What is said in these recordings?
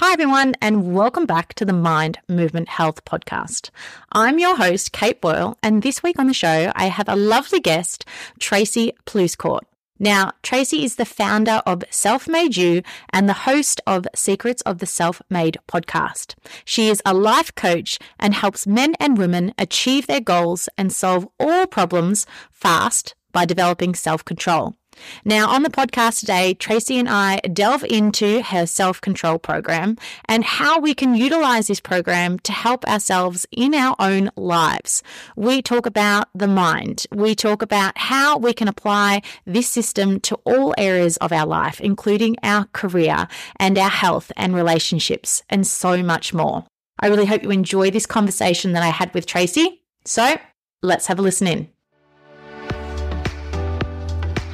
Hi, everyone, and welcome back to the Mind Movement Health Podcast. I'm your host, Kate Boyle, and this week on the show, I have a lovely guest, Tracy Pleschourt. Now, Tracy is the founder of Self Made U and the host of Secrets of the Self Made podcast. She is a life coach and helps men and women achieve their goals and solve all problems fast by developing self control. Now, on the podcast today, Tracy and I delve into her self control program and how we can utilize this program to help ourselves in our own lives. We talk about the mind. We talk about how we can apply this system to all areas of our life, including our career and our health and relationships, and so much more. I really hope you enjoy this conversation that I had with Tracy. So let's have a listen in.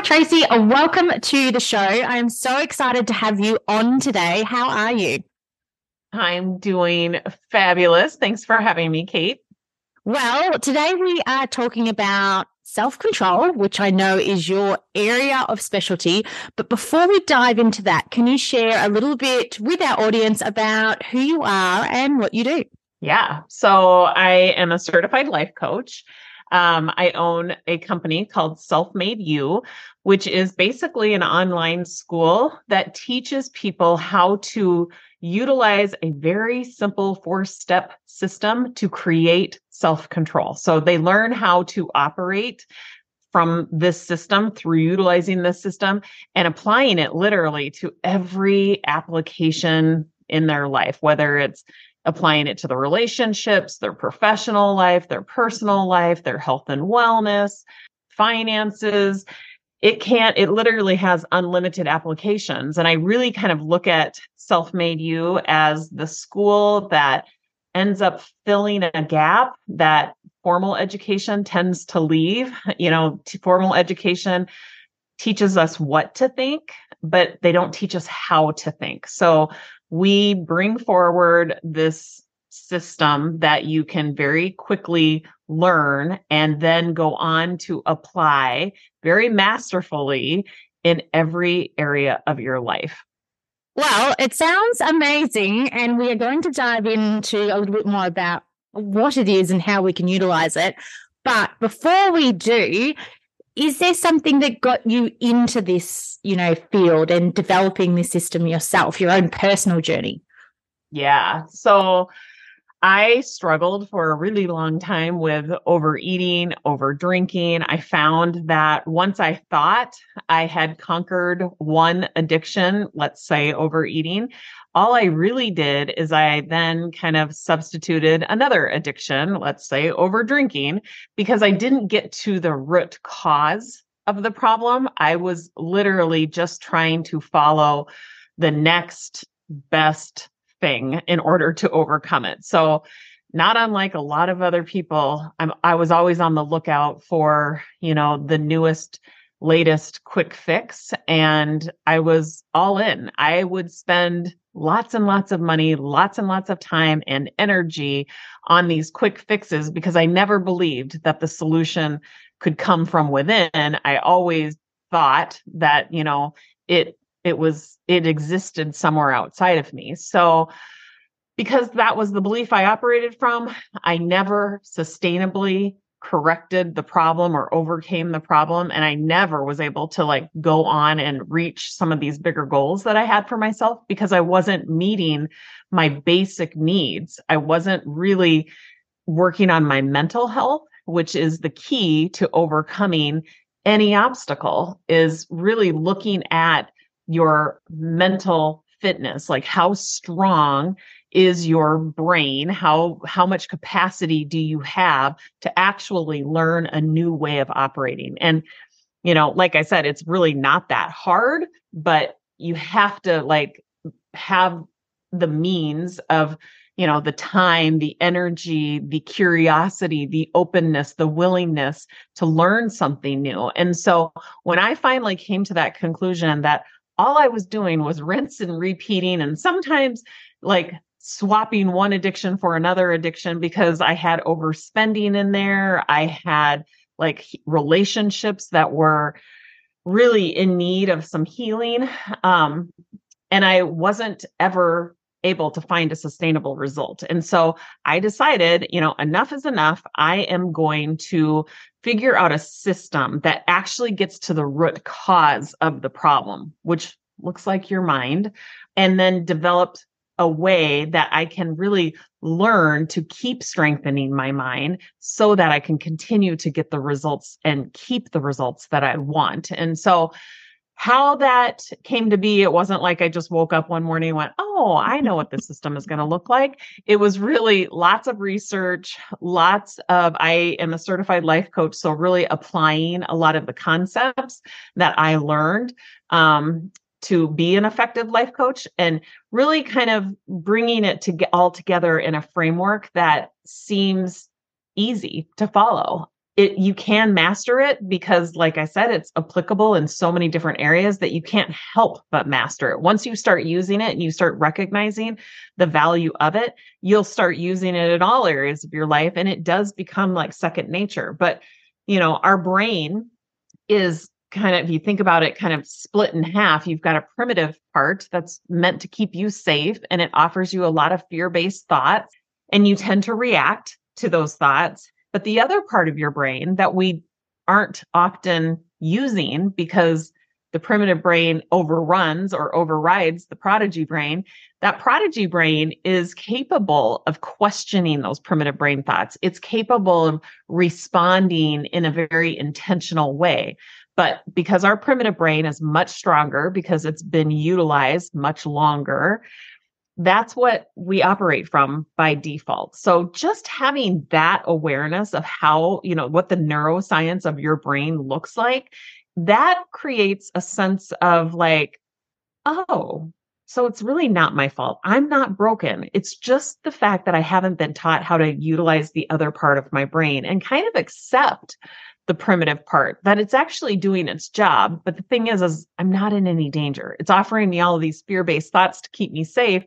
Hi, Tracy. Welcome to the show. I am so excited to have you on today. How are you? I'm doing fabulous. Thanks for having me, Kate. Well, today we are talking about self control, which I know is your area of specialty. But before we dive into that, can you share a little bit with our audience about who you are and what you do? Yeah. So I am a certified life coach. Um, I own a company called Self Made U, which is basically an online school that teaches people how to utilize a very simple four step system to create self control. So they learn how to operate from this system through utilizing this system and applying it literally to every application in their life, whether it's applying it to the relationships, their professional life, their personal life, their health and wellness, finances. It can't, it literally has unlimited applications. And I really kind of look at Self Made U as the school that ends up filling a gap that formal education tends to leave. You know, formal education teaches us what to think, but they don't teach us how to think. So we bring forward this system that you can very quickly learn and then go on to apply very masterfully in every area of your life. Well, it sounds amazing. And we are going to dive into a little bit more about what it is and how we can utilize it. But before we do, is there something that got you into this, you know, field and developing this system yourself, your own personal journey? Yeah. So I struggled for a really long time with overeating, over drinking. I found that once I thought I had conquered one addiction, let's say overeating, all I really did is I then kind of substituted another addiction, let's say over drinking, because I didn't get to the root cause of the problem. I was literally just trying to follow the next best thing in order to overcome it. So, not unlike a lot of other people, I'm I was always on the lookout for, you know, the newest latest quick fix and I was all in. I would spend lots and lots of money, lots and lots of time and energy on these quick fixes because I never believed that the solution could come from within. I always thought that, you know, it it was it existed somewhere outside of me. So because that was the belief I operated from, I never sustainably corrected the problem or overcame the problem and i never was able to like go on and reach some of these bigger goals that i had for myself because i wasn't meeting my basic needs. I wasn't really working on my mental health which is the key to overcoming any obstacle is really looking at your mental fitness like how strong is your brain how how much capacity do you have to actually learn a new way of operating and you know like i said it's really not that hard but you have to like have the means of you know, the time, the energy, the curiosity, the openness, the willingness to learn something new. And so when I finally came to that conclusion that all I was doing was rinse and repeating, and sometimes like swapping one addiction for another addiction because I had overspending in there. I had like relationships that were really in need of some healing. Um, and I wasn't ever able to find a sustainable result. And so I decided, you know, enough is enough. I am going to figure out a system that actually gets to the root cause of the problem, which looks like your mind, and then develop a way that I can really learn to keep strengthening my mind so that I can continue to get the results and keep the results that I want. And so how that came to be, it wasn't like I just woke up one morning and went, Oh, I know what the system is going to look like. It was really lots of research, lots of, I am a certified life coach. So, really applying a lot of the concepts that I learned um, to be an effective life coach and really kind of bringing it to get all together in a framework that seems easy to follow. It you can master it because like i said it's applicable in so many different areas that you can't help but master it. Once you start using it and you start recognizing the value of it you'll start using it in all areas of your life and it does become like second nature. But you know our brain is kind of if you think about it kind of split in half you've got a primitive part that's meant to keep you safe and it offers you a lot of fear-based thoughts and you tend to react to those thoughts but the other part of your brain that we aren't often using because the primitive brain overruns or overrides the prodigy brain, that prodigy brain is capable of questioning those primitive brain thoughts. It's capable of responding in a very intentional way. But because our primitive brain is much stronger, because it's been utilized much longer, that's what we operate from by default. So just having that awareness of how, you know, what the neuroscience of your brain looks like, that creates a sense of like, oh, so it's really not my fault. I'm not broken. It's just the fact that I haven't been taught how to utilize the other part of my brain and kind of accept the primitive part that it's actually doing its job. But the thing is is i'm not in any danger. It's offering me all of these fear-based thoughts to keep me safe.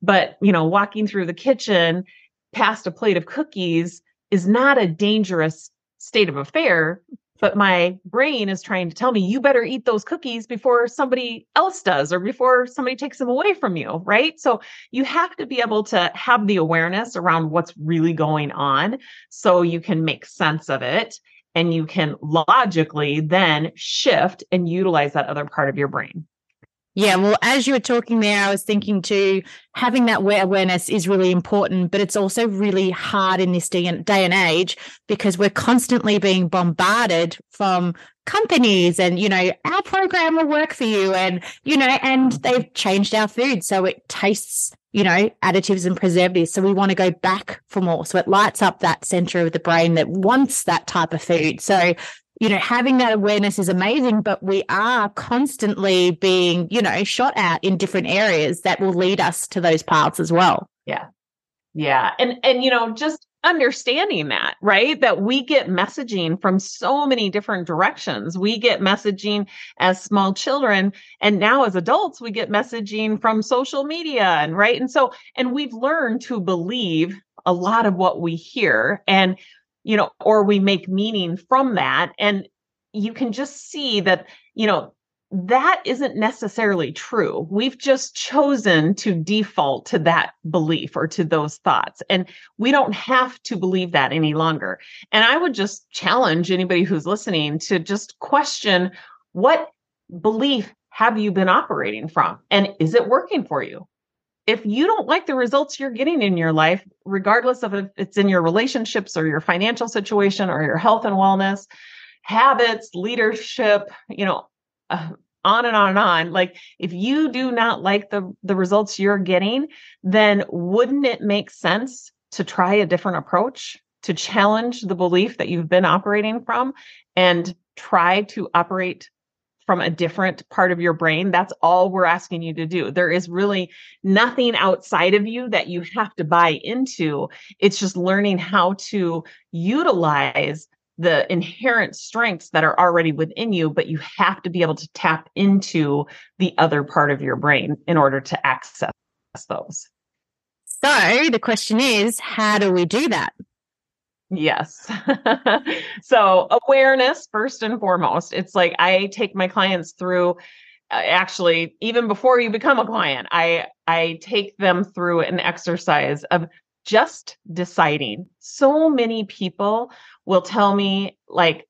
But you know walking through the kitchen past a plate of cookies is not a dangerous state of affair. But my brain is trying to tell me you better eat those cookies before somebody else does or before somebody takes them away from you right? So you have to be able to have the awareness around what's really going on so you can make sense of it and you can logically then shift and utilize that other part of your brain. Yeah, well, as you were talking there, I was thinking too, having that awareness is really important, but it's also really hard in this day and, age because we're constantly being bombarded from companies and, you know, our program will work for you. And, you know, and they've changed our food. So it tastes you know, additives and preservatives. So we want to go back for more. So it lights up that center of the brain that wants that type of food. So, you know, having that awareness is amazing, but we are constantly being, you know, shot at in different areas that will lead us to those paths as well. Yeah. Yeah. And, and, you know, just understanding that, right? That we get messaging from so many different directions. We get messaging as small children and now as adults we get messaging from social media and right? And so and we've learned to believe a lot of what we hear and you know or we make meaning from that and you can just see that you know that isn't necessarily true. We've just chosen to default to that belief or to those thoughts. And we don't have to believe that any longer. And I would just challenge anybody who's listening to just question what belief have you been operating from? And is it working for you? If you don't like the results you're getting in your life, regardless of if it's in your relationships or your financial situation or your health and wellness, habits, leadership, you know, uh, on and on and on like if you do not like the the results you're getting then wouldn't it make sense to try a different approach to challenge the belief that you've been operating from and try to operate from a different part of your brain. That's all we're asking you to do. There is really nothing outside of you that you have to buy into. It's just learning how to utilize the inherent strengths that are already within you, but you have to be able to tap into the other part of your brain in order to access those. So the question is, how do we do that? Yes. so awareness first and foremost. It's like I take my clients through uh, actually even before you become a client. I I take them through an exercise of just deciding. So many people will tell me like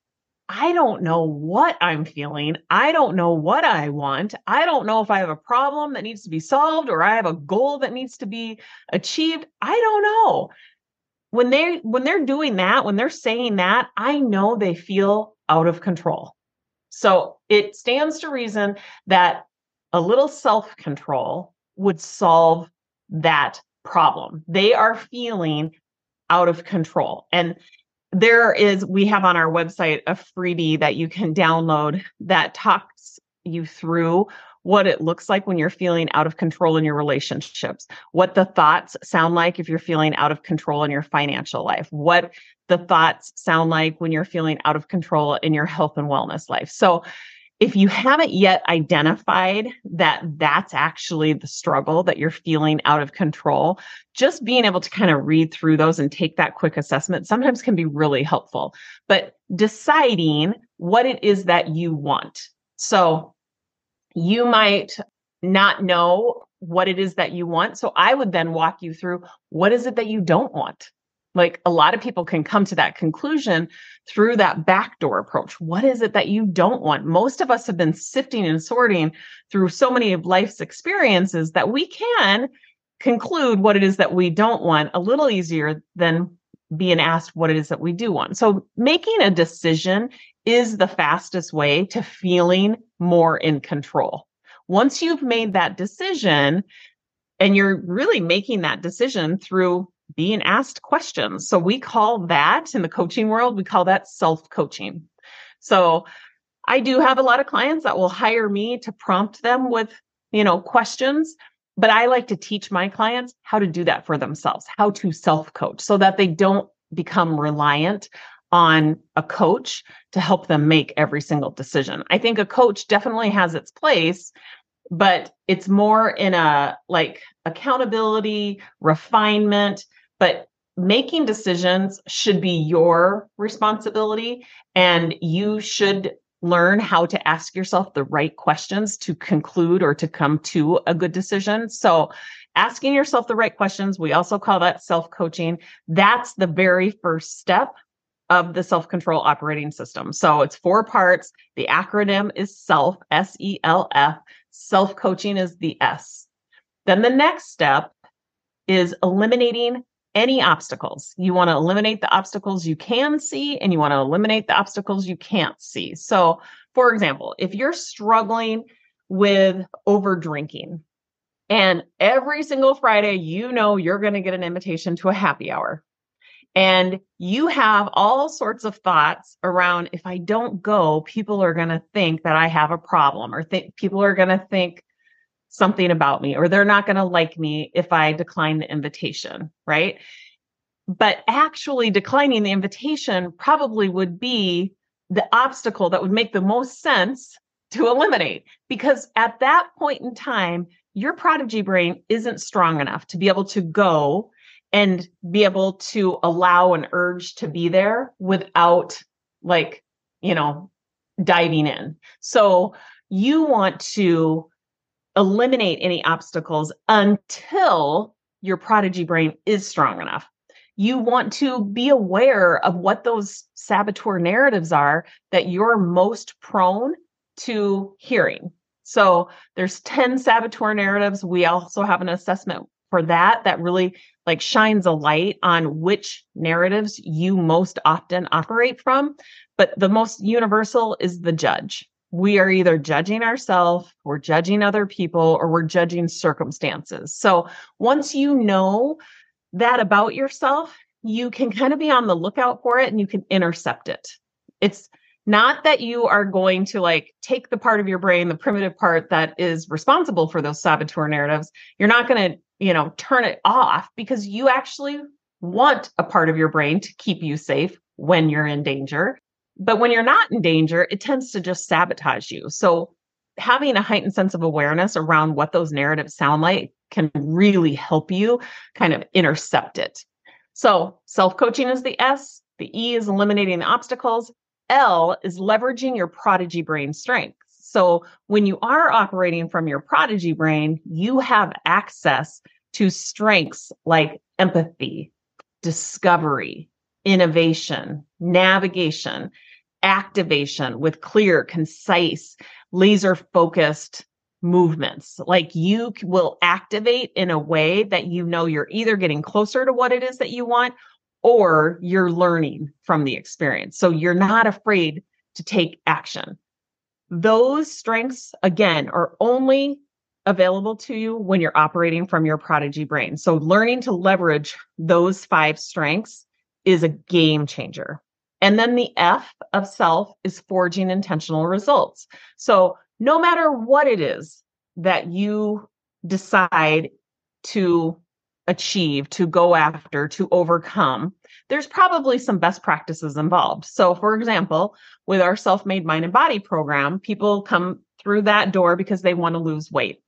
I don't know what I'm feeling. I don't know what I want. I don't know if I have a problem that needs to be solved or I have a goal that needs to be achieved. I don't know when they when they're doing that when they're saying that i know they feel out of control so it stands to reason that a little self control would solve that problem they are feeling out of control and there is we have on our website a freebie that you can download that talks you through what it looks like when you're feeling out of control in your relationships, what the thoughts sound like if you're feeling out of control in your financial life, what the thoughts sound like when you're feeling out of control in your health and wellness life. So, if you haven't yet identified that that's actually the struggle that you're feeling out of control, just being able to kind of read through those and take that quick assessment sometimes can be really helpful. But deciding what it is that you want. So, you might not know what it is that you want. So I would then walk you through what is it that you don't want? Like a lot of people can come to that conclusion through that backdoor approach. What is it that you don't want? Most of us have been sifting and sorting through so many of life's experiences that we can conclude what it is that we don't want a little easier than being asked what it is that we do want. So making a decision is the fastest way to feeling more in control. Once you've made that decision, and you're really making that decision through being asked questions. So we call that in the coaching world, we call that self coaching. So I do have a lot of clients that will hire me to prompt them with, you know, questions, but I like to teach my clients how to do that for themselves, how to self coach so that they don't become reliant on a coach to help them make every single decision. I think a coach definitely has its place, but it's more in a like accountability, refinement, but making decisions should be your responsibility and you should learn how to ask yourself the right questions to conclude or to come to a good decision. So asking yourself the right questions, we also call that self coaching. That's the very first step of the self control operating system. So it's four parts. The acronym is SELF, S E L F. Self coaching is the S. Then the next step is eliminating any obstacles. You want to eliminate the obstacles you can see and you want to eliminate the obstacles you can't see. So, for example, if you're struggling with over drinking and every single Friday you know you're going to get an invitation to a happy hour, and you have all sorts of thoughts around if I don't go, people are going to think that I have a problem or think people are going to think something about me or they're not going to like me if I decline the invitation, right? But actually declining the invitation probably would be the obstacle that would make the most sense to eliminate because at that point in time, your prodigy brain isn't strong enough to be able to go and be able to allow an urge to be there without like, you know, diving in. So you want to eliminate any obstacles until your prodigy brain is strong enough. You want to be aware of what those saboteur narratives are that you're most prone to hearing. So there's 10 saboteur narratives. We also have an assessment for that that really like shines a light on which narratives you most often operate from. But the most universal is the judge. We are either judging ourselves, we're judging other people, or we're judging circumstances. So once you know that about yourself, you can kind of be on the lookout for it and you can intercept it. It's Not that you are going to like take the part of your brain, the primitive part that is responsible for those saboteur narratives. You're not going to, you know, turn it off because you actually want a part of your brain to keep you safe when you're in danger. But when you're not in danger, it tends to just sabotage you. So having a heightened sense of awareness around what those narratives sound like can really help you kind of intercept it. So, self coaching is the S, the E is eliminating the obstacles, L is leveraging your prodigy brain strengths. So, when you are operating from your prodigy brain, you have access to strengths like empathy, discovery, innovation, navigation, activation with clear, concise, laser focused movements. Like you will activate in a way that you know you're either getting closer to what it is that you want or you're learning from the experience. So you're not afraid to take action. Those strengths, again, are only available to you when you're operating from your prodigy brain. So learning to leverage those five strengths is a game changer. And then the F of self is forging intentional results. So no matter what it is that you decide to achieve, to go after, to overcome, there's probably some best practices involved. So, for example, with our self made mind and body program, people come through that door because they want to lose weight.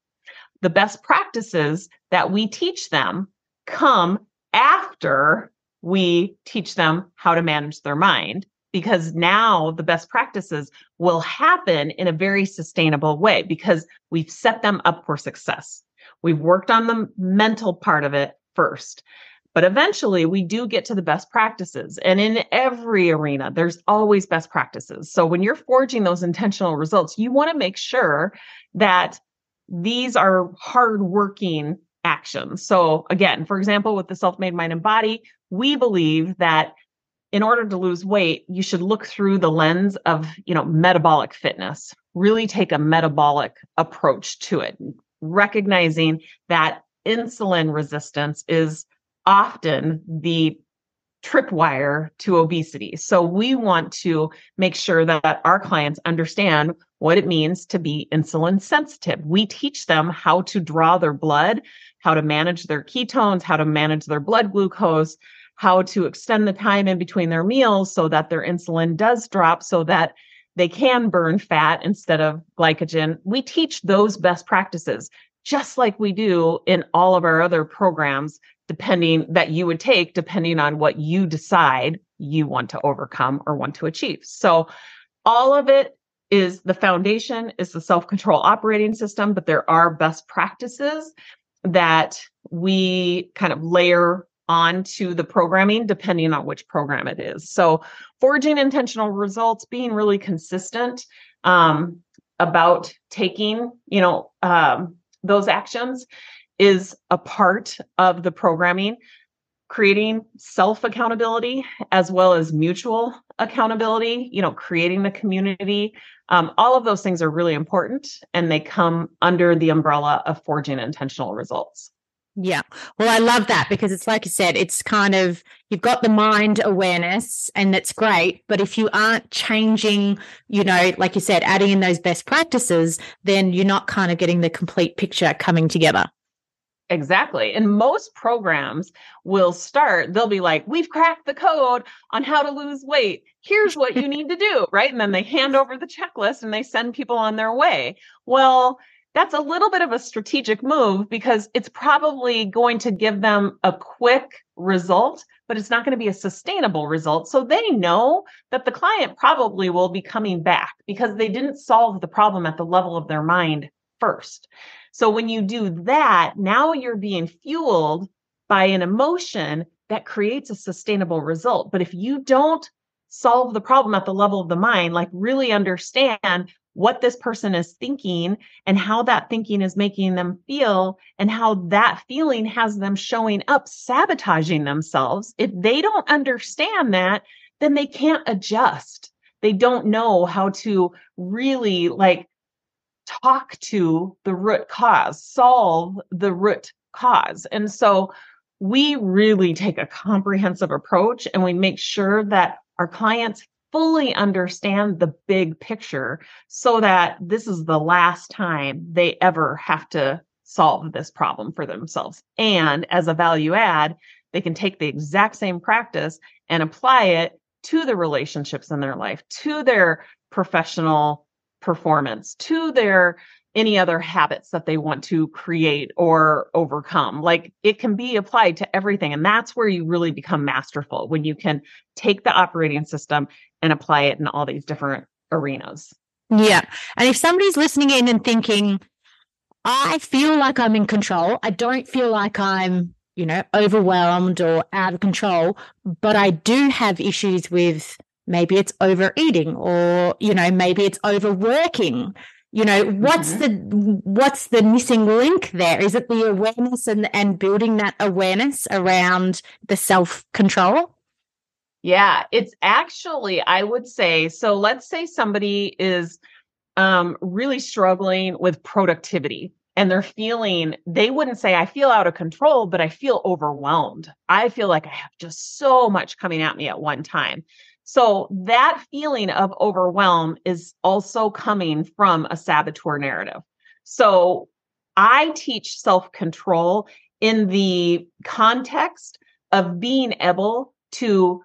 The best practices that we teach them come after we teach them how to manage their mind because now the best practices will happen in a very sustainable way because we've set them up for success. We've worked on the mental part of it first. But eventually we do get to the best practices. And in every arena, there's always best practices. So when you're forging those intentional results, you want to make sure that these are hardworking actions. So again, for example, with the self-made mind and body, we believe that in order to lose weight, you should look through the lens of, you know, metabolic fitness. Really take a metabolic approach to it, recognizing that insulin resistance is often the tripwire to obesity. So we want to make sure that our clients understand what it means to be insulin sensitive. We teach them how to draw their blood, how to manage their ketones, how to manage their blood glucose, how to extend the time in between their meals so that their insulin does drop so that they can burn fat instead of glycogen. We teach those best practices just like we do in all of our other programs depending that you would take depending on what you decide you want to overcome or want to achieve. So all of it is the foundation is the self-control operating system, but there are best practices that we kind of layer onto the programming depending on which program it is. So forging intentional results, being really consistent um, about taking, you know, um, those actions is a part of the programming. Creating self accountability as well as mutual accountability, you know, creating the community. Um, all of those things are really important and they come under the umbrella of forging intentional results. Yeah. Well, I love that because it's like you said, it's kind of you've got the mind awareness and that's great. But if you aren't changing, you know, like you said, adding in those best practices, then you're not kind of getting the complete picture coming together. Exactly. And most programs will start, they'll be like, we've cracked the code on how to lose weight. Here's what you need to do. Right. And then they hand over the checklist and they send people on their way. Well, that's a little bit of a strategic move because it's probably going to give them a quick result, but it's not going to be a sustainable result. So they know that the client probably will be coming back because they didn't solve the problem at the level of their mind first. So when you do that, now you're being fueled by an emotion that creates a sustainable result. But if you don't solve the problem at the level of the mind, like really understand what this person is thinking and how that thinking is making them feel and how that feeling has them showing up sabotaging themselves. If they don't understand that, then they can't adjust. They don't know how to really like talk to the root cause, solve the root cause. And so we really take a comprehensive approach and we make sure that our clients fully understand the big picture so that this is the last time they ever have to solve this problem for themselves. And as a value add, they can take the exact same practice and apply it to the relationships in their life, to their professional performance, to their any other habits that they want to create or overcome. Like it can be applied to everything. And that's where you really become masterful when you can take the operating system and apply it in all these different arenas. Yeah. And if somebody's listening in and thinking, I feel like I'm in control, I don't feel like I'm, you know, overwhelmed or out of control, but I do have issues with maybe it's overeating or, you know, maybe it's overworking you know what's mm-hmm. the what's the missing link there? Is it the awareness and and building that awareness around the self control yeah it's actually i would say so let's say somebody is um, really struggling with productivity and they're feeling they wouldn't say i feel out of control but i feel overwhelmed. I feel like i have just so much coming at me at one time so that feeling of overwhelm is also coming from a saboteur narrative. So I teach self control in the context of being able to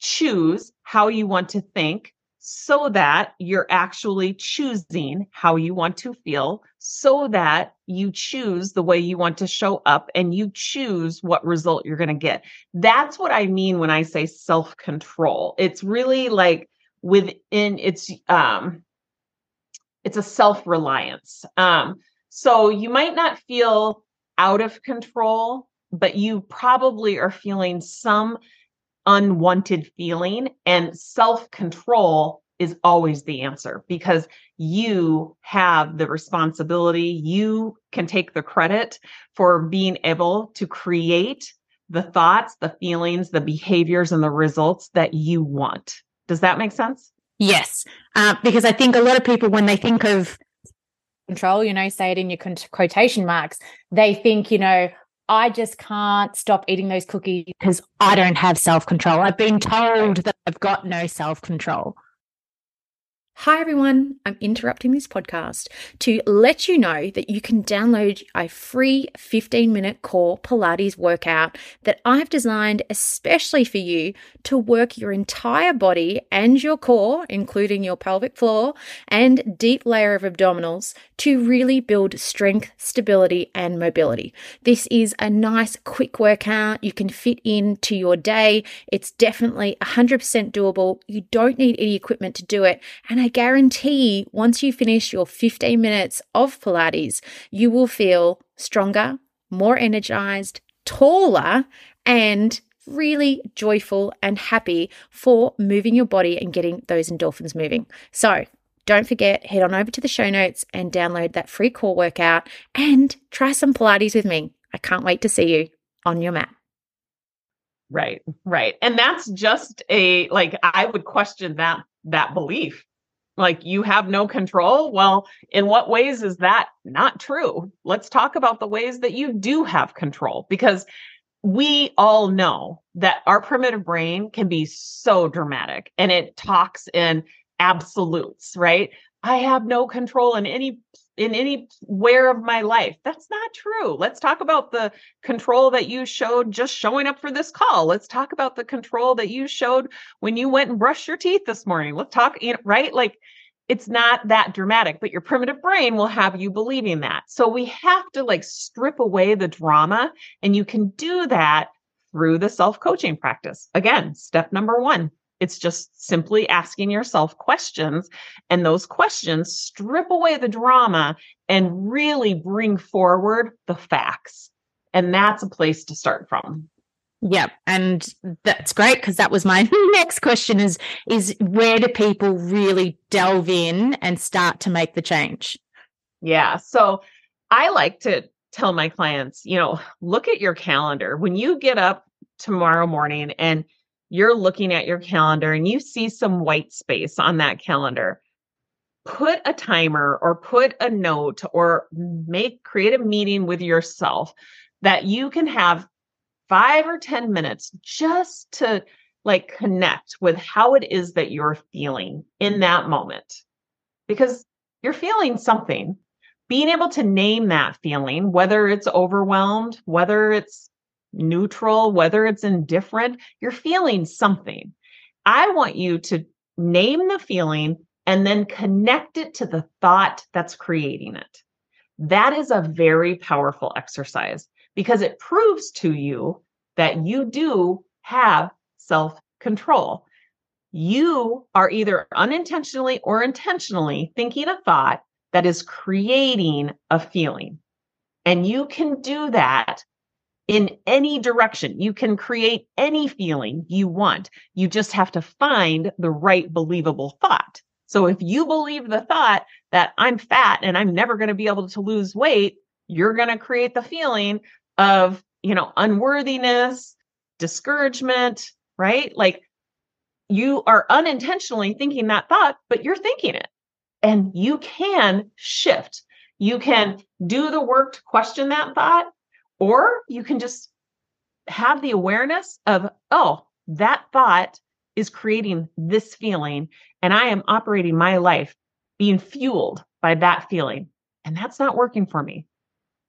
choose how you want to think so that you're actually choosing how you want to feel, so that you choose the way you want to show up and you choose what result you're going to get. That's what I mean when I say self control. It's really like within it's um it's a self reliance. Um so you might not feel out of control, but you probably are feeling some unwanted feeling and self control is always the answer because you have the responsibility. You can take the credit for being able to create the thoughts, the feelings, the behaviors, and the results that you want. Does that make sense? Yes. Uh, because I think a lot of people, when they think of control, you know, say it in your quotation marks, they think, you know, I just can't stop eating those cookies because I don't have self control. I've been told that I've got no self control. Hi, everyone. I'm interrupting this podcast to let you know that you can download a free 15 minute core Pilates workout that I've designed especially for you to work your entire body and your core, including your pelvic floor and deep layer of abdominals, to really build strength, stability, and mobility. This is a nice, quick workout you can fit into your day. It's definitely 100% doable. You don't need any equipment to do it. And I I guarantee once you finish your 15 minutes of Pilates, you will feel stronger, more energized, taller, and really joyful and happy for moving your body and getting those endorphins moving. So, don't forget, head on over to the show notes and download that free core workout and try some Pilates with me. I can't wait to see you on your mat. Right, right. And that's just a like I would question that that belief like you have no control. Well, in what ways is that not true? Let's talk about the ways that you do have control because we all know that our primitive brain can be so dramatic and it talks in absolutes, right? I have no control in any in any where of my life. That's not true. Let's talk about the control that you showed just showing up for this call. Let's talk about the control that you showed when you went and brushed your teeth this morning. Let's talk, you know, right? Like it's not that dramatic, but your primitive brain will have you believing that. So we have to like strip away the drama and you can do that through the self-coaching practice. Again, step number 1, it's just simply asking yourself questions. And those questions strip away the drama and really bring forward the facts. And that's a place to start from. Yep, and that's great because that was my next question is is where do people really delve in and start to make the change? Yeah. So I like to tell my clients, you know, look at your calendar. When you get up tomorrow morning and you're looking at your calendar and you see some white space on that calendar, put a timer or put a note or make create a meeting with yourself that you can have five or 10 minutes just to like connect with how it is that you're feeling in that moment. Because you're feeling something. Being able to name that feeling, whether it's overwhelmed, whether it's neutral, whether it's indifferent, you're feeling something. I want you to name the feeling and then connect it to the thought that's creating it. That is a very powerful exercise because it proves to you that you do have self control. You are either unintentionally or intentionally thinking a thought that is creating a feeling. And you can do that in any direction. You can create any feeling you want. You just have to find the right believable thought. So if you believe the thought that I'm fat and I'm never going to be able to lose weight, you're going to create the feeling of, you know, unworthiness, discouragement, right? Like you are unintentionally thinking that thought, but you're thinking it. And you can shift. You can do the work to question that thought, or you can just have the awareness of, oh, that thought is creating this feeling, and I am operating my life being fueled by that feeling. And that's not working for me.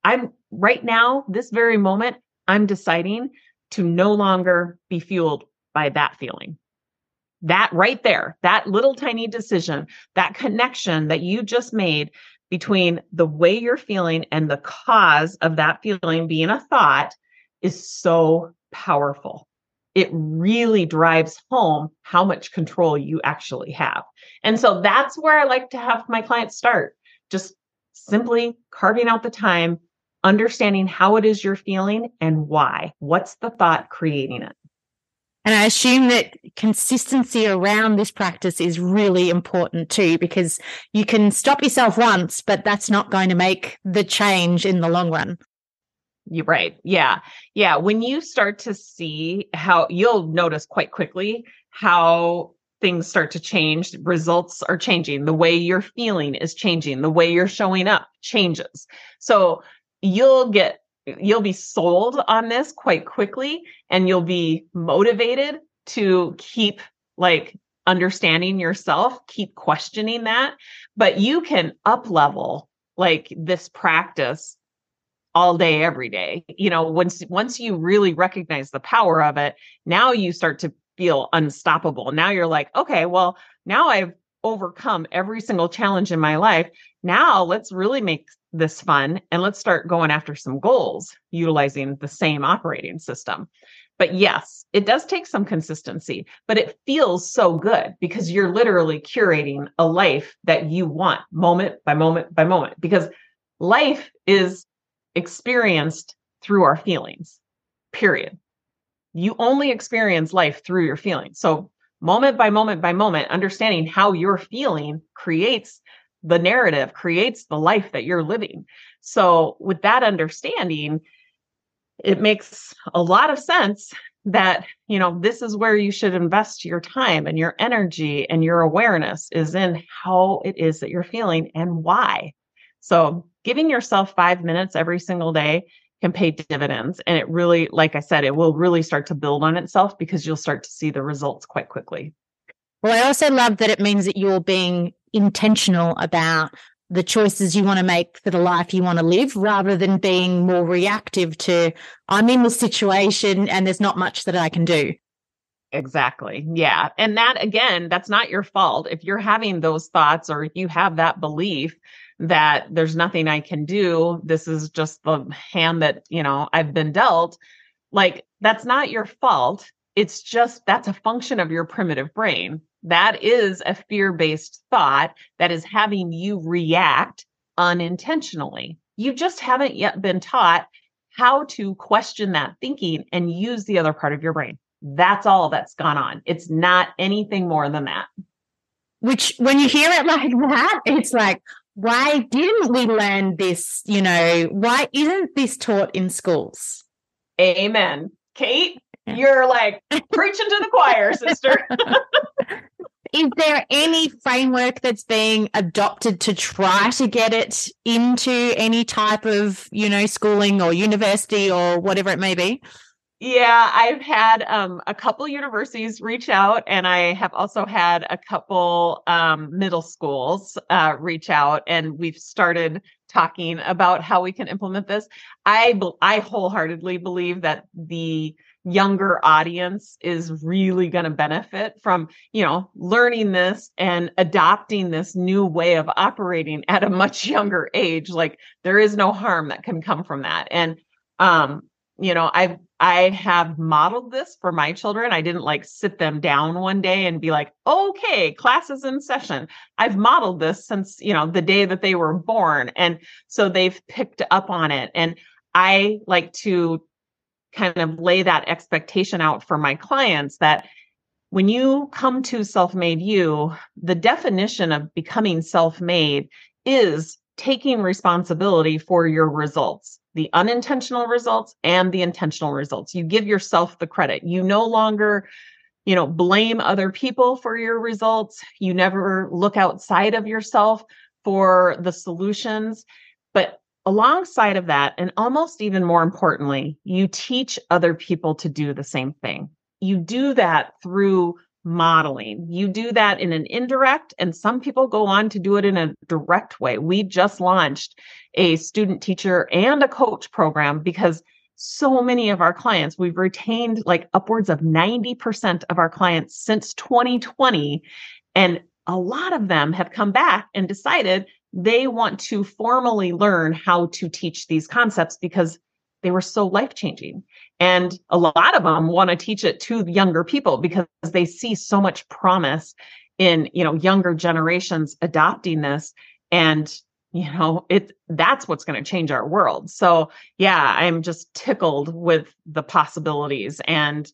I'm right now, this very moment, I'm deciding to no longer be fueled by that feeling. That right there, that little tiny decision, that connection that you just made between the way you're feeling and the cause of that feeling being a thought is so powerful. It really drives home how much control you actually have. And so that's where I like to have my clients start. Just simply carving out the time, understanding how it is you're feeling and why. What's the thought creating it? And I assume that consistency around this practice is really important too, because you can stop yourself once, but that's not going to make the change in the long run. You're right. Yeah. Yeah. When you start to see how you'll notice quite quickly how things start to change, results are changing, the way you're feeling is changing, the way you're showing up changes. So you'll get you'll be sold on this quite quickly and you'll be motivated to keep like understanding yourself, keep questioning that, but you can up level like this practice all day every day. You know, once once you really recognize the power of it, now you start to feel unstoppable. Now you're like, okay, well, now I've overcome every single challenge in my life. Now let's really make this fun and let's start going after some goals utilizing the same operating system. But yes, it does take some consistency, but it feels so good because you're literally curating a life that you want moment by moment by moment because life is experienced through our feelings, period. You only experience life through your feelings. So, moment by moment by moment, understanding how you're feeling creates the narrative creates the life that you're living. So, with that understanding, it makes a lot of sense that, you know, this is where you should invest your time and your energy and your awareness is in how it is that you're feeling and why. So, giving yourself five minutes every single day can pay dividends. And it really, like I said, it will really start to build on itself because you'll start to see the results quite quickly. Well, I also love that it means that you're being intentional about the choices you want to make for the life you want to live rather than being more reactive to I'm in the situation and there's not much that I can do. Exactly. Yeah. And that again, that's not your fault. If you're having those thoughts or you have that belief that there's nothing I can do, this is just the hand that, you know, I've been dealt, like that's not your fault. It's just that's a function of your primitive brain. That is a fear based thought that is having you react unintentionally. You just haven't yet been taught how to question that thinking and use the other part of your brain. That's all that's gone on. It's not anything more than that. Which, when you hear it like that, it's like, why didn't we learn this? You know, why isn't this taught in schools? Amen. Kate, you're like preaching to the choir, sister. Is there any framework that's being adopted to try to get it into any type of, you know, schooling or university or whatever it may be? Yeah, I've had um, a couple universities reach out, and I have also had a couple um, middle schools uh, reach out, and we've started talking about how we can implement this. I I wholeheartedly believe that the younger audience is really going to benefit from you know learning this and adopting this new way of operating at a much younger age like there is no harm that can come from that and um you know i've i have modeled this for my children. I didn't like sit them down one day and be like okay class is in session. I've modeled this since you know the day that they were born and so they've picked up on it. And i like to kind of lay that expectation out for my clients that when you come to Self Made U, the definition of becoming self made is taking responsibility for your results, the unintentional results and the intentional results. You give yourself the credit. You no longer, you know, blame other people for your results. You never look outside of yourself for the solutions. But alongside of that, and almost even more importantly, you teach other people to do the same thing. You do that through modeling. You do that in an indirect, and some people go on to do it in a direct way. We just launched a student teacher and a coach program because so many of our clients, we've retained like upwards of 90% of our clients since 2020. And a lot of them have come back and decided they want to formally learn how to teach these concepts because they were so life changing. And a lot of them want to teach it to younger people because they see so much promise in, you know, younger generations adopting this. And, you know, it that's what's going to change our world. So yeah, I'm just tickled with the possibilities and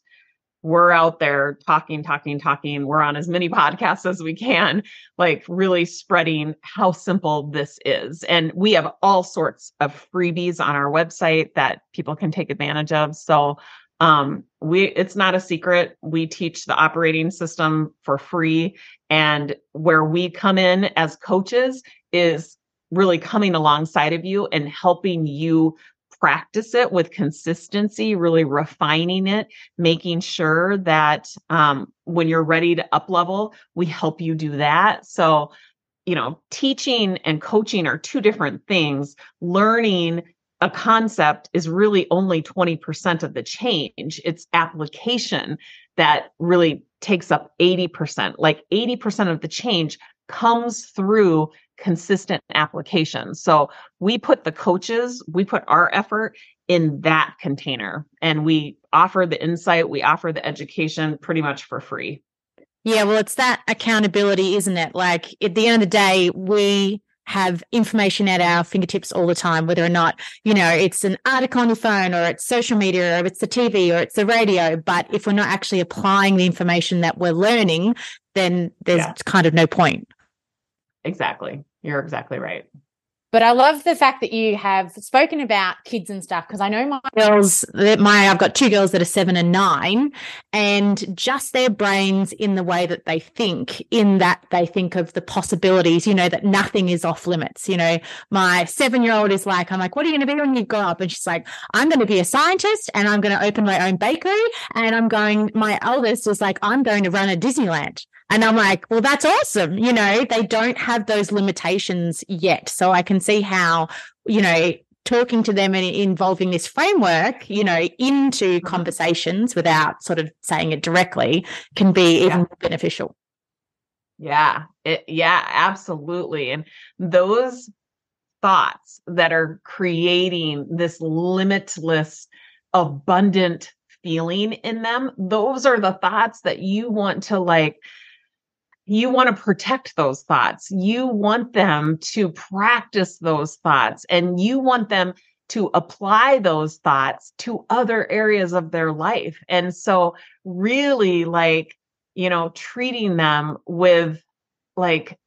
we're out there talking, talking, talking. We're on as many podcasts as we can, like really spreading how simple this is. And we have all sorts of freebies on our website that people can take advantage of. So um we it's not a secret we teach the operating system for free and where we come in as coaches is really coming alongside of you and helping you practice it with consistency, really refining it, making sure that um, when you're ready to up level, we help you do that. So, you know, teaching and coaching are two different things. Learning a concept is really only 20% of the change. It's application that really takes up 80%. Like 80% of the change comes through consistent application. So we put the coaches, we put our effort in that container and we offer the insight, we offer the education pretty much for free. Yeah, well, it's that accountability, isn't it? Like at the end of the day, we have information at our fingertips all the time, whether or not, you know, it's an article on your phone or it's social media or it's the TV or it's the radio. But if we're not actually applying the information that we're learning, then there's yeah. kind of no point. Exactly. You're exactly right. But I love the fact that you have spoken about kids and stuff because I know my girls, that my I've got two girls that are seven and nine, and just their brains in the way that they think, in that they think of the possibilities, you know, that nothing is off limits. You know, my seven year old is like, I'm like, what are you going to be when you grow up? And she's like, I'm going to be a scientist and I'm going to open my own bakery. And I'm going, my eldest is like, I'm going to run a Disneyland. And I'm like, well, that's awesome. You know, they don't have those limitations yet. So I can see how, you know, talking to them and involving this framework, you know, into mm-hmm. conversations without sort of saying it directly can be even yeah. more beneficial. Yeah. It, yeah, absolutely. And those thoughts that are creating this limitless, abundant feeling in them, those are the thoughts that you want to like you want to protect those thoughts. You want them to practice those thoughts and you want them to apply those thoughts to other areas of their life. And so, really, like, you know, treating them with like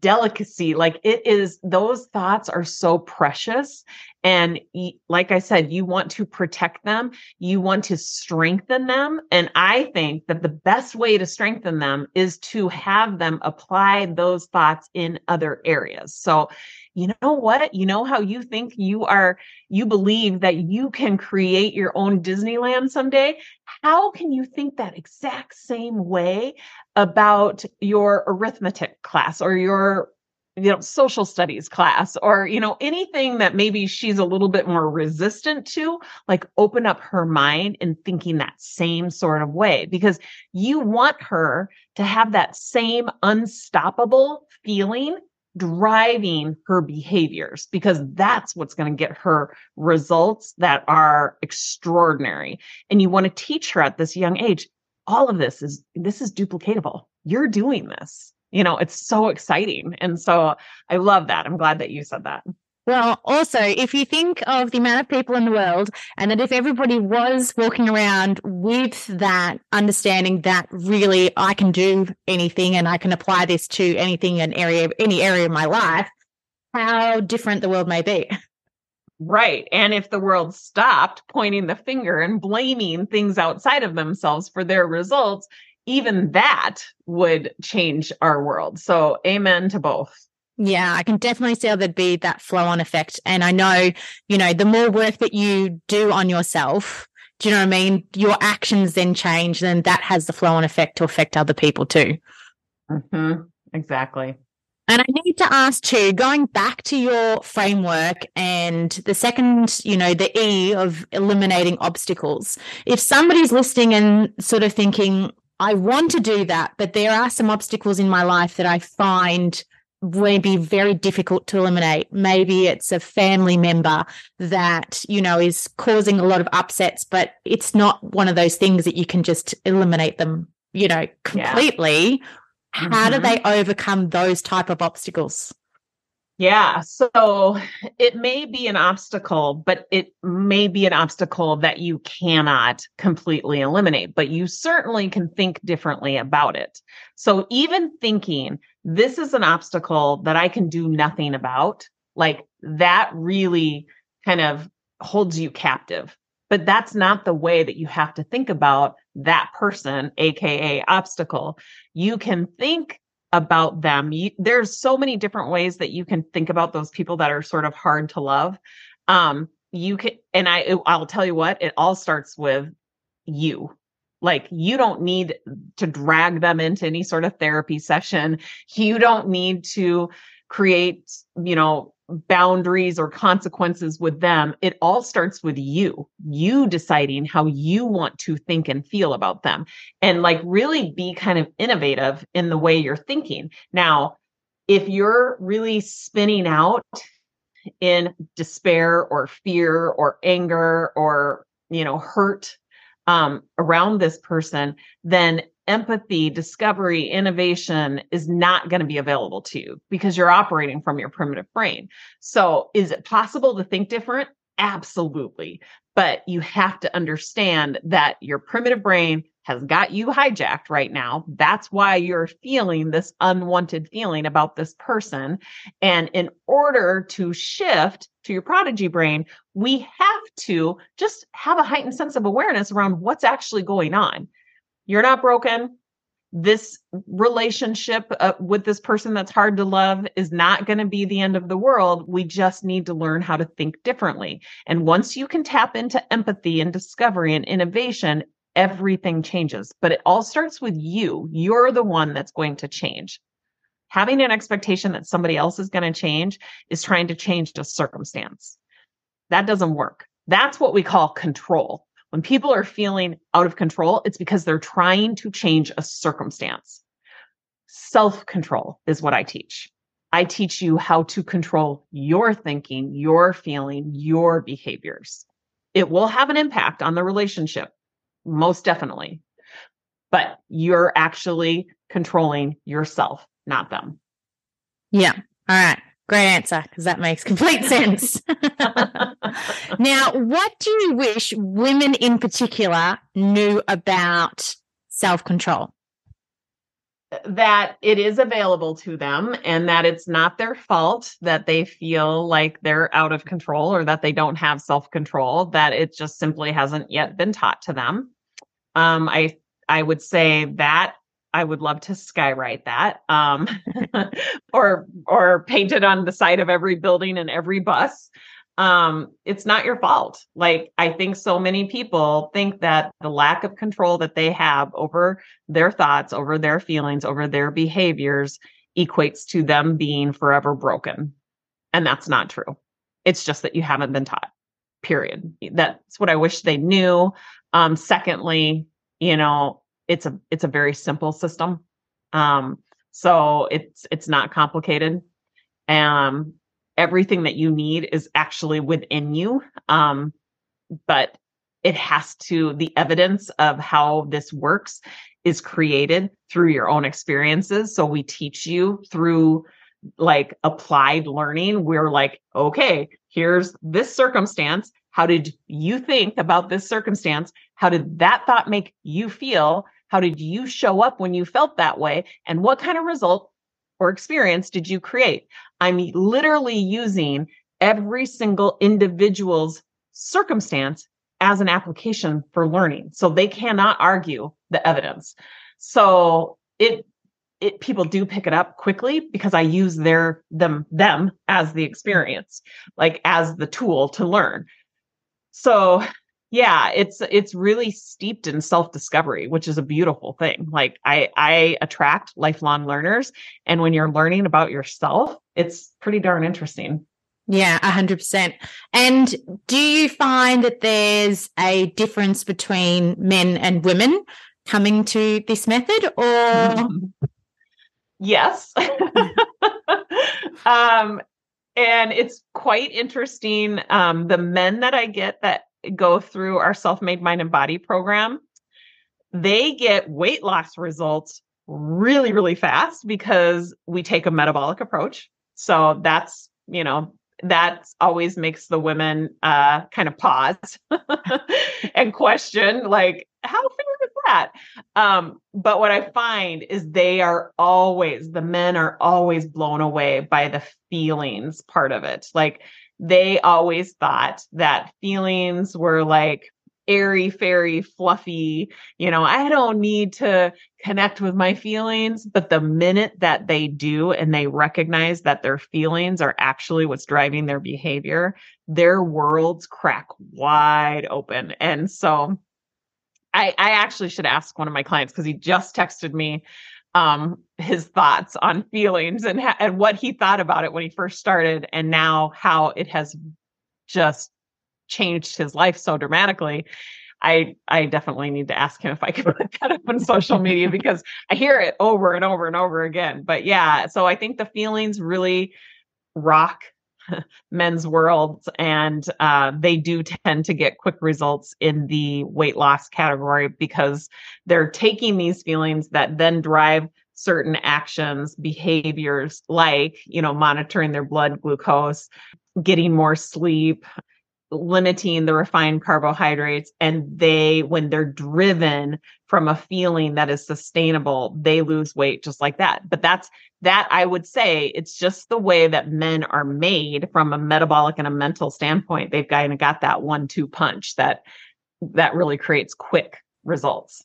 delicacy, like it is, those thoughts are so precious And like I said, you want to protect them, you want to strengthen them. And I think that the best way to strengthen them is to have them apply those thoughts in other areas. So, you know what? You know how you think you are, you believe that you can create your own Disneyland someday? How can you think that exact same way about your arithmetic class or your you know social studies class or you know anything that maybe she's a little bit more resistant to like open up her mind in thinking that same sort of way because you want her to have that same unstoppable feeling driving her behaviors because that's what's going to get her results that are extraordinary. And you want to teach her at this young age all of this is this is duplicatable. You're doing this you know, it's so exciting. And so I love that. I'm glad that you said that. Well, also, if you think of the amount of people in the world, and that if everybody was walking around with that understanding that really I can do anything and I can apply this to anything, an area, any area of my life, how different the world may be. Right. And if the world stopped pointing the finger and blaming things outside of themselves for their results, even that would change our world. So, amen to both. Yeah, I can definitely see how there'd be that flow on effect. And I know, you know, the more work that you do on yourself, do you know what I mean? Your actions then change, then that has the flow on effect to affect other people too. Mm-hmm. Exactly. And I need to ask too, going back to your framework and the second, you know, the E of eliminating obstacles. If somebody's listening and sort of thinking, I want to do that, but there are some obstacles in my life that I find maybe very difficult to eliminate. Maybe it's a family member that, you know, is causing a lot of upsets, but it's not one of those things that you can just eliminate them, you know, completely. Yeah. How mm-hmm. do they overcome those type of obstacles? Yeah. So it may be an obstacle, but it may be an obstacle that you cannot completely eliminate, but you certainly can think differently about it. So even thinking this is an obstacle that I can do nothing about, like that really kind of holds you captive. But that's not the way that you have to think about that person, AKA obstacle. You can think about them. You, there's so many different ways that you can think about those people that are sort of hard to love. Um, you can, and I, I'll tell you what, it all starts with you. Like you don't need to drag them into any sort of therapy session. You don't need to create, you know, boundaries or consequences with them, it all starts with you, you deciding how you want to think and feel about them and like really be kind of innovative in the way you're thinking. Now, if you're really spinning out in despair or fear or anger or, you know, hurt um, around this person, then empathy, discovery, innovation is not going to be available to you because you're operating from your primitive brain. So, is it possible to think different? Absolutely. But you have to understand that your primitive brain has got you hijacked right now. That's why you're feeling this unwanted feeling about this person. And in order to shift to your prodigy brain, we have to just have a heightened sense of awareness around what's actually going on. You're not broken. This relationship uh, with this person that's hard to love is not going to be the end of the world. We just need to learn how to think differently. And once you can tap into empathy and discovery and innovation, everything changes. But it all starts with you. You're the one that's going to change. Having an expectation that somebody else is going to change is trying to change the circumstance. That doesn't work. That's what we call control. When people are feeling out of control, it's because they're trying to change a circumstance. Self control is what I teach. I teach you how to control your thinking, your feeling, your behaviors. It will have an impact on the relationship, most definitely. But you're actually controlling yourself, not them. Yeah. All right. Great answer, because that makes complete sense. now, what do you wish women in particular knew about self control? that it is available to them and that it's not their fault that they feel like they're out of control or that they don't have self-control that it just simply hasn't yet been taught to them um, i i would say that i would love to skywrite that um, or or paint it on the side of every building and every bus um, it's not your fault. Like, I think so many people think that the lack of control that they have over their thoughts, over their feelings, over their behaviors equates to them being forever broken. And that's not true. It's just that you haven't been taught, period. That's what I wish they knew. Um, secondly, you know, it's a it's a very simple system. Um, so it's it's not complicated. Um, everything that you need is actually within you. Um, but it has to, the evidence of how this works is created through your own experiences. So we teach you through like applied learning. We're like, okay, here's this circumstance. How did you think about this circumstance? How did that thought make you feel? How did you show up when you felt that way? And what kind of result or experience did you create? I'm literally using every single individual's circumstance as an application for learning. So they cannot argue the evidence. So it it people do pick it up quickly because I use their them them as the experience, like as the tool to learn. So yeah it's it's really steeped in self-discovery which is a beautiful thing. Like i i attract lifelong learners and when you're learning about yourself it's pretty darn interesting. Yeah 100% and do you find that there's a difference between men and women coming to this method or? Yes. Um and it's quite interesting um the men that i get that go through our self-made mind and body program, they get weight loss results really, really fast because we take a metabolic approach. So that's, you know, that always makes the women uh, kind of pause and question, like, how fair is that? Um, but what I find is they are always, the men are always blown away by the feelings part of it. Like they always thought that feelings were like airy fairy fluffy you know i don't need to connect with my feelings but the minute that they do and they recognize that their feelings are actually what's driving their behavior their worlds crack wide open. And so i i actually should ask one of my clients because he just texted me um his thoughts on feelings and ha- and what he thought about it when he first started and now how it has just changed his life so dramatically. I i definitely need to ask him if i could put that up on social media because i hear it over and over and over again. But yeah so i think the feelings really rock men's worlds and uh, they do tend to get quick results in the weight loss category because they're taking these feelings that then drive certain actions behaviors like you know monitoring their blood glucose getting more sleep limiting the refined carbohydrates and they when they're driven from a feeling that is sustainable they lose weight just like that but that's that i would say it's just the way that men are made from a metabolic and a mental standpoint they've kind of got that one two punch that that really creates quick results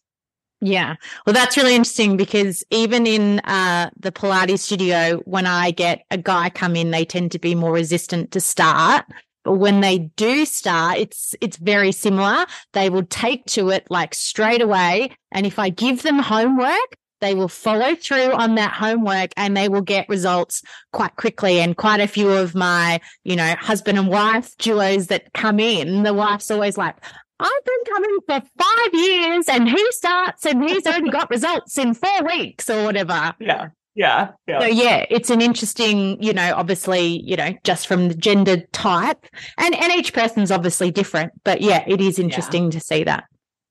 yeah. Well, that's really interesting because even in uh, the Pilates studio, when I get a guy come in, they tend to be more resistant to start. When they do start, it's it's very similar. They will take to it like straight away. And if I give them homework, they will follow through on that homework and they will get results quite quickly. And quite a few of my, you know, husband and wife duos that come in, the wife's always like, I've been coming for five years and he starts and he's only got results in four weeks or whatever. Yeah yeah, yeah. So yeah, it's an interesting, you know, obviously, you know, just from the gender type, and and each person's obviously different, but yeah, it is interesting yeah. to see that.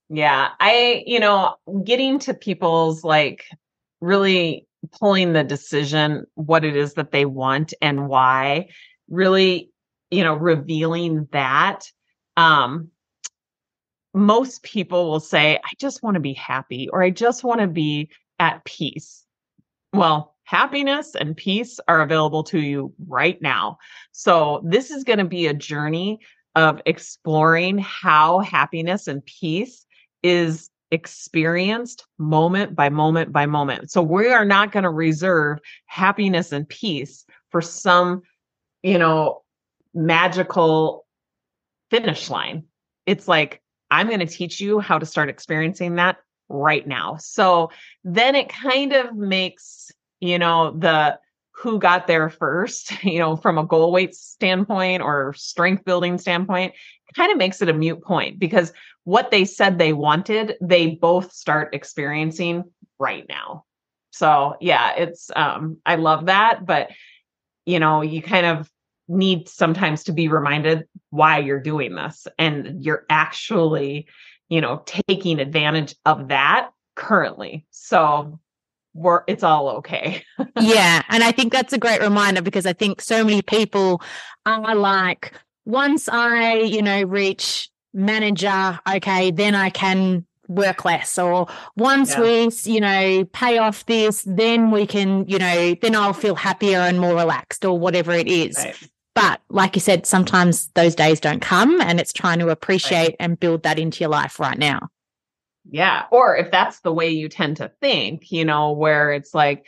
Yeah, I, you know, getting to people's like really pulling the decision what it is that they want and why, really, you know, revealing that. Um, most people will say, I just want to be happy or I just want to be at peace Well, happiness and peace are available to you right now. So, this is going to be a journey of exploring how happiness and peace is experienced moment by moment by moment. So, we are not going to reserve happiness and peace for some, you know, magical finish line. It's like, I'm going to teach you how to start experiencing that right now. So then it kind of makes, you know, the who got there first, you know, from a goal weight standpoint or strength building standpoint, kind of makes it a mute point because what they said they wanted, they both start experiencing right now. So, yeah, it's um I love that, but you know, you kind of need sometimes to be reminded why you're doing this and you're actually you know, taking advantage of that currently. So we're it's all okay. yeah. And I think that's a great reminder because I think so many people are like, once I, you know, reach manager, okay, then I can work less or once yeah. we you know pay off this then we can you know then i'll feel happier and more relaxed or whatever it is right. But like you said, sometimes those days don't come and it's trying to appreciate right. and build that into your life right now. Yeah. Or if that's the way you tend to think, you know, where it's like,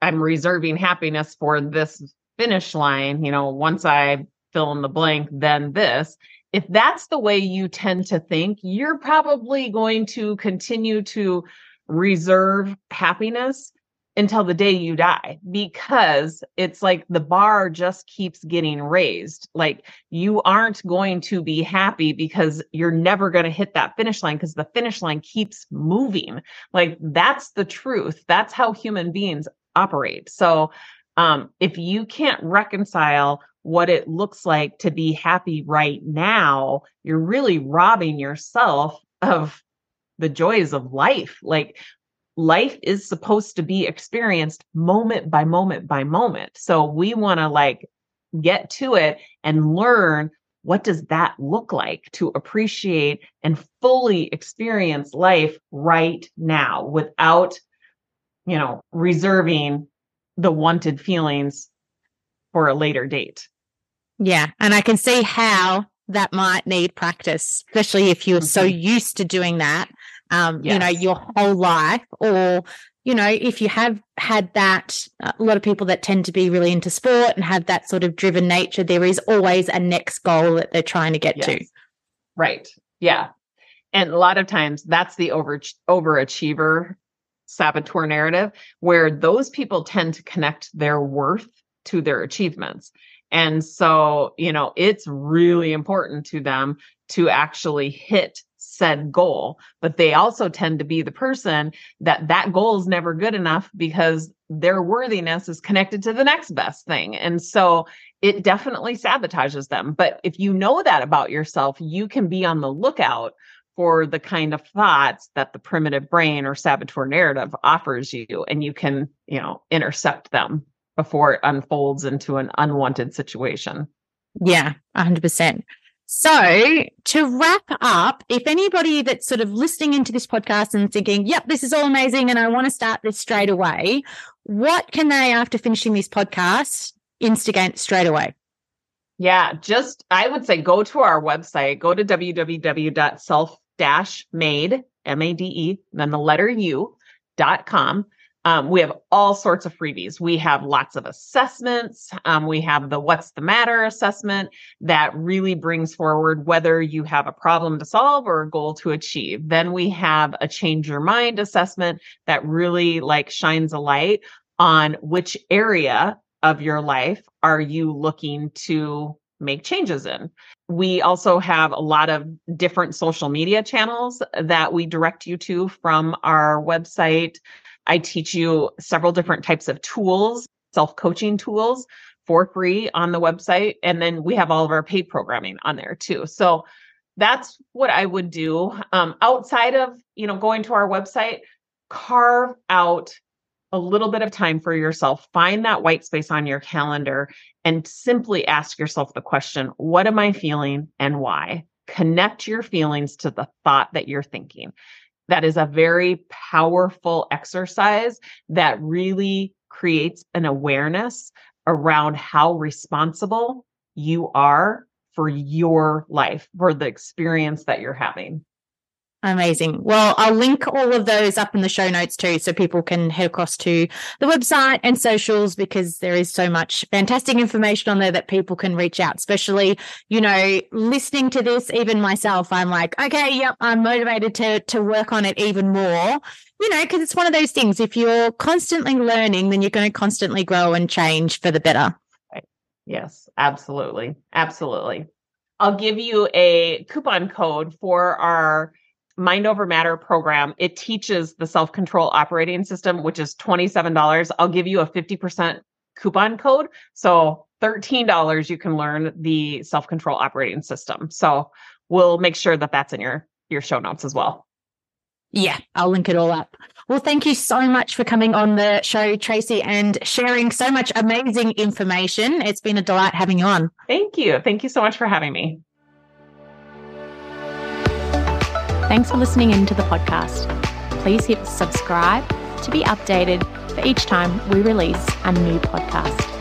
I'm reserving happiness for this finish line, you know, once I fill in the blank, then this. If that's the way you tend to think, you're probably going to continue to reserve happiness until the day you die because it's like the bar just keeps getting raised. Like you aren't going to be happy because you're never going to hit that finish line because the finish line keeps moving. Like that's the truth. That's how human beings operate. So um, if you can't reconcile what it looks like to be happy right now, you're really robbing yourself of the joys of life. Like life is supposed to be experienced moment by moment by moment. So we want to like get to it and learn what does that look like to appreciate and fully experience life right now without you know reserving the wanted feelings for a later date. Yeah, and I can see how that might need practice, especially if you're mm-hmm. so used to doing that um, yes. you know, your whole life, or you know, if you have had that, a lot of people that tend to be really into sport and have that sort of driven nature, there is always a next goal that they're trying to get yes. to. Right. Yeah. And a lot of times that's the over overachiever saboteur narrative where those people tend to connect their worth to their achievements. And so, you know, it's really important to them to actually hit said goal, but they also tend to be the person that that goal is never good enough because their worthiness is connected to the next best thing. And so it definitely sabotages them. But if you know that about yourself, you can be on the lookout for the kind of thoughts that the primitive brain or saboteur narrative offers you and you can, you know, intercept them before it unfolds into an unwanted situation. Yeah, 100%. So, to wrap up, if anybody that's sort of listening into this podcast and thinking, yep, this is all amazing and I want to start this straight away, what can they, after finishing this podcast, instigate straight away? Yeah, just I would say go to our website, go to www.self-made, M-A-D-E, then the letter U dot com um, we have all sorts of freebies. We have lots of assessments. Um, we have the What's the Matter assessment that really brings forward whether you have a problem to solve or a goal to achieve. Then we have a Change Your Mind assessment that really like shines a light on which area of your life are you looking to make changes in. We also have a lot of different social media channels that we direct you to from our website. I teach you several different types of tools, self coaching tools for free on the website. And then we have all of our paid programming on there too. So that's what I would do. Um, outside of, you know, going to our website, carve out a little bit of time for yourself. Find that white space on your calendar and simply ask yourself the question, what am I feeling and why? Connect your feelings to the thought that you're thinking that is a very powerful exercise that really creates an awareness around how responsible you are for your life, for the experience that you're having. Amazing. Well, I'll link all of those up in the show notes too, so people can head across to the website and socials because there is so much fantastic information on there that people can reach out. Especially, you know, listening to this, even myself, I'm like, okay, yep, I'm motivated to to work on it even more. You know, because it's one of those things. If you're constantly learning, then you're going to constantly grow and change for the better. Yes, absolutely, absolutely. I'll give you a coupon code for our Mind Over Matter program, it teaches the self control operating system, which is $27. I'll give you a 50% coupon code. So $13, you can learn the self control operating system. So we'll make sure that that's in your, your show notes as well. Yeah, I'll link it all up. Well, thank you so much for coming on the show, Tracy, and sharing so much amazing information. It's been a delight having you on. Thank you. Thank you so much for having me. Thanks for listening in to the podcast. Please hit subscribe to be updated for each time we release a new podcast.